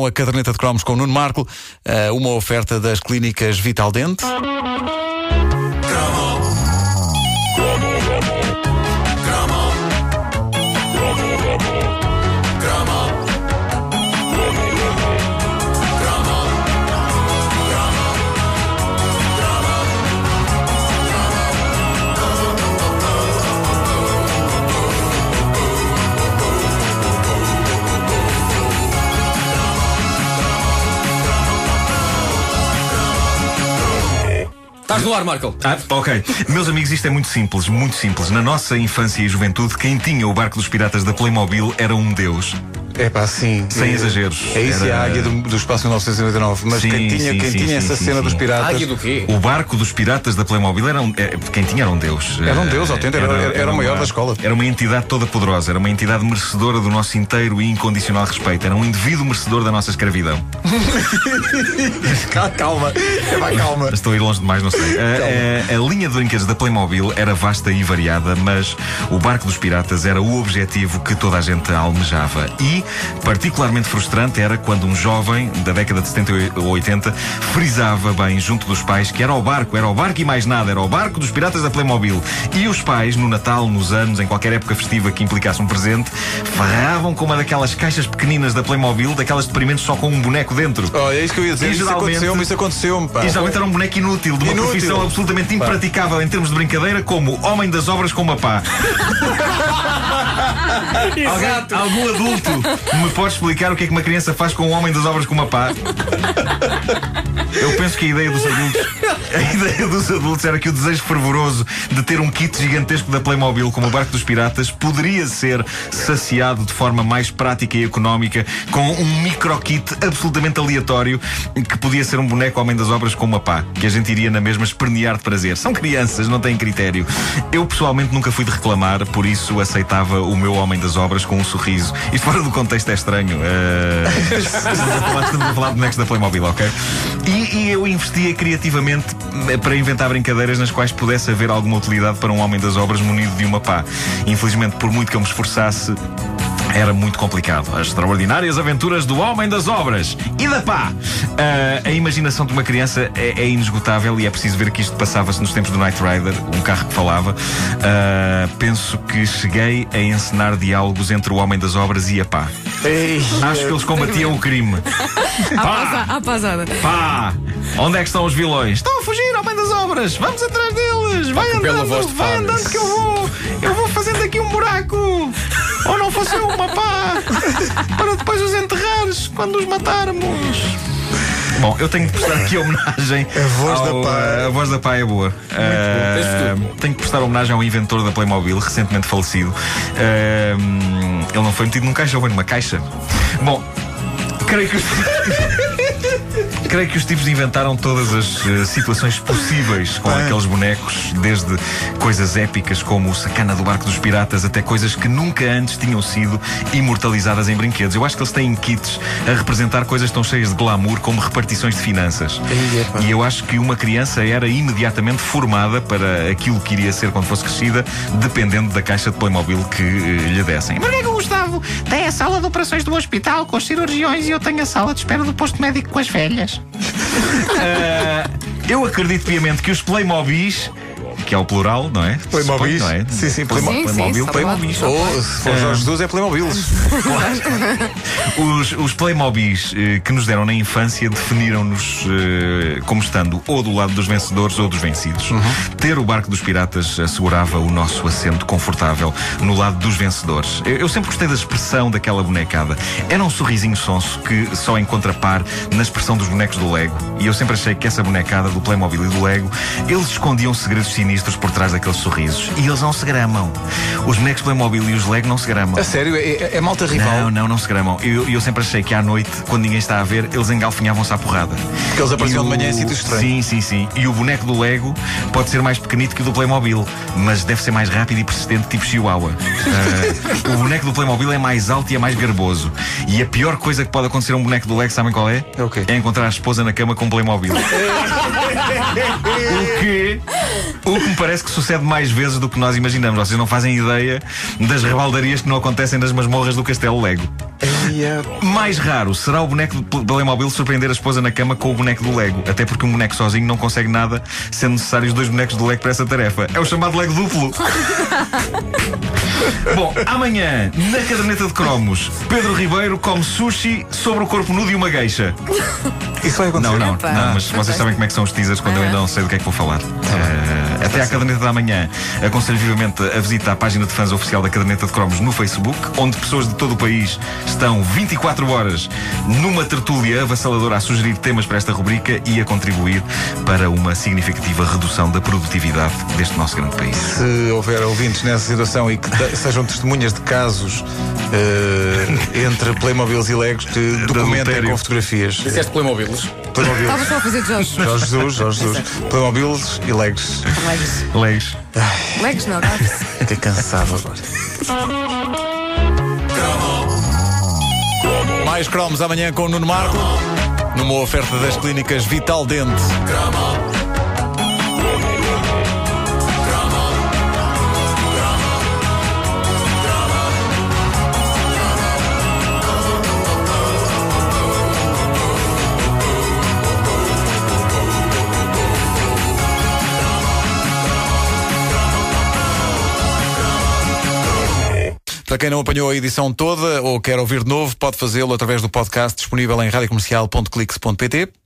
então a caderneta de cromos com o Nuno Marco, uh, uma oferta das clínicas Vital Dente. Estás no ar, Marco. Ah, ok. Meus amigos, isto é muito simples, muito simples. Na nossa infância e juventude, quem tinha o barco dos piratas da Playmobil era um deus. É pá, sim. Sem é, exageros. É isso e Era- a águia do, do espaço 1999. Mas Sim, quem tinha, sim, quem sim, tinha sim, essa sim, cena sim. dos piratas. Águia do quê? O barco dos piratas da Playmobil era um, é, quem tinha era um deus. Era um Eh, deus autêntico, era- era o maior da escola. Era uma entidade toda poderosa, era uma entidade merecedora do nosso inteiro e incondicional respeito. Era um indivíduo merecedor da nossa escravidão. calma. É pá, calma. Estou a ir longe demais, não sei. A, a- a linha de brinquedos da Playmobil era vasta e variada, mas o barco dos piratas era o objetivo que toda a gente almejava. E, particularmente frustrante, era quando um jovem da década de 70 ou 80 frisava bem junto dos pais que era o barco, era o barco e mais nada, era o barco dos piratas da Playmobil. E os pais, no Natal, nos anos, em qualquer época festiva que implicasse um presente, farravam com uma daquelas caixas pequeninas da Playmobil, daquelas experimentos só com um boneco dentro. Oh, é isso que eu ia dizer. E Isso aconteceu-me, isso aconteceu-me. pá. E geralmente era um boneco inútil, de uma Inútil. profissão absolutamente impraticável em termos de brincadeira, como homem das obras com uma pá. Alguém, algum adulto me pode explicar o que é que uma criança faz com um homem das obras com uma pá? Eu penso que a ideia dos adultos A ideia dos adultos era que o desejo fervoroso de ter um kit gigantesco da Playmobil como o Barco dos Piratas poderia ser saciado de forma mais prática e económica com um micro kit absolutamente aleatório que podia ser um boneco homem das obras com uma pá, que a gente iria na mesma espernear de prazer. São crianças, não têm critério. Eu pessoalmente nunca fui de reclamar, por isso aceitava o meu homem das obras com um sorriso. Isto fora do contexto é estranho. falar, estamos a falar de bonecos da Playmobil, ok? E, e eu investia criativamente eh, para inventar brincadeiras nas quais pudesse haver alguma utilidade para um homem das obras munido de uma pá. Infelizmente, por muito que eu me esforçasse, era muito complicado. As extraordinárias aventuras do homem das obras e da pá. Ah, a imaginação de uma criança é, é inesgotável e é preciso ver que isto passava-se nos tempos do Knight Rider, um carro que falava. Ah, penso que cheguei a encenar diálogos entre o homem das obras e a pá. Ei, Acho que eles combatiam o crime. À pasa- à pasada. Pá! Onde é que estão os vilões? Estão a fugir, homem das obras! Vamos atrás deles! Vai andando, voz de vai Fábio. andando que eu vou! Eu vou fazendo aqui um buraco! Ou não fosse eu uma pá! Para depois os enterrares quando os matarmos! Bom, eu tenho que prestar aqui homenagem. A voz da ao- pá. A voz da pá é boa. Tudo. tenho que prestar homenagem ao inventor da Playmobil, recentemente falecido. Ah, ele não foi metido num caixa, foi numa caixa. Bom, creio que. Creio que os tipos inventaram todas as eh, situações possíveis com aqueles bonecos, desde coisas épicas como o sacana do barco dos piratas até coisas que nunca antes tinham sido imortalizadas em brinquedos. Eu acho que eles têm kits a representar coisas tão cheias de glamour como repartições de finanças. E eu acho que uma criança era imediatamente formada para aquilo que iria ser quando fosse crescida, dependendo da caixa de Playmobil que eh, lhe dessem. Mas é que o Gustavo tem a sala de operações do hospital com os cirurgiões e eu tenho a sala de espera do posto médico com as velhas. Ah, eu acredito piamente que os Playmobis, que é o plural, não é? Playmobis? Suponho, não é? Sim, sim, Playmo- Sim, sim, Playmobil, está Playmobis. Ou se for Jorge Jesus, é Playmobil. Os, os Playmobis eh, que nos deram na infância definiram-nos eh, como estando ou do lado dos vencedores ou dos vencidos. Uhum. Ter o barco dos piratas assegurava o nosso assento confortável no lado dos vencedores. Eu, eu sempre gostei da expressão daquela bonecada. Era um sorrisinho sonso que só encontra par na expressão dos bonecos do Lego. E eu sempre achei que essa bonecada do Playmobil e do Lego, eles escondiam segredos sinistros por trás daqueles sorrisos. E eles não se gramam. Os bonecos Playmobil e os Lego não se gramam. A sério, é, é- é malta rival. Não, não, não se gramam. Eu, eu sempre achei que à noite, quando ninguém está a ver, eles engalfinhavam-se à porrada. Porque eles apareciam E de o- manhã em sítios estranhos. Sim, sim, sim. E o boneco do Lego pode ser mais pequenito que o do Playmobil, mas deve ser mais rápido e persistente, tipo Chihuahua. Ah, o boneco do Playmobil é mais alto e é mais garboso. E a pior coisa que pode acontecer a um boneco do Lego, sabem qual é? É o quê? É encontrar a esposa na cama com um Playmobil. o que, o que me parece que sucede mais vezes do que nós imaginamos. Vocês não fazem ideia das rebaldarias que não acontecem nas masmorras do Castelo Lego. Mais raro será o boneco do Playmobil surpreender a esposa na cama com o boneco do Lego. Até porque um boneco sozinho não consegue nada, sendo necessários dois bonecos do Lego para essa tarefa. É o chamado Lego duplo. Bom, amanhã, na caderneta de cromos, Pedro Ribeiro come sushi sobre o corpo nu de uma geisha. Isso vai acontecer. Não, não, não, mas vocês sabem como é que são os teasers quando eu ainda não sei do que é que vou falar. Eh, até à caderneta da manhã, aconselho vivamente a visita à página de fãs oficial da caderneta de cromos no Facebook, onde pessoas de todo o país estão 24 horas numa tertúlia avassaladora a sugerir temas para esta rubrica e a contribuir para uma significativa redução da produtividade deste nosso grande país. Se houver ouvintes nessa situação e que sejam testemunhas de casos eh, entre Playmobils e Legos que documentem com fotografias. Disseste Playmobiles? Estava Playmobiles. só a fazer Jorge. Jorge Jesus, Jorge Jesus. Playmobiles e Legos. Legs. Leis. Legs não, Gaves. Fiquei cansado agora. Mais cromos amanhã com o Nuno Marco. Numa oferta das clínicas Vital Dente. Para quem não apanhou a edição toda ou quer ouvir de novo, pode fazê-lo através do podcast disponível em radiocomercial.clix.pt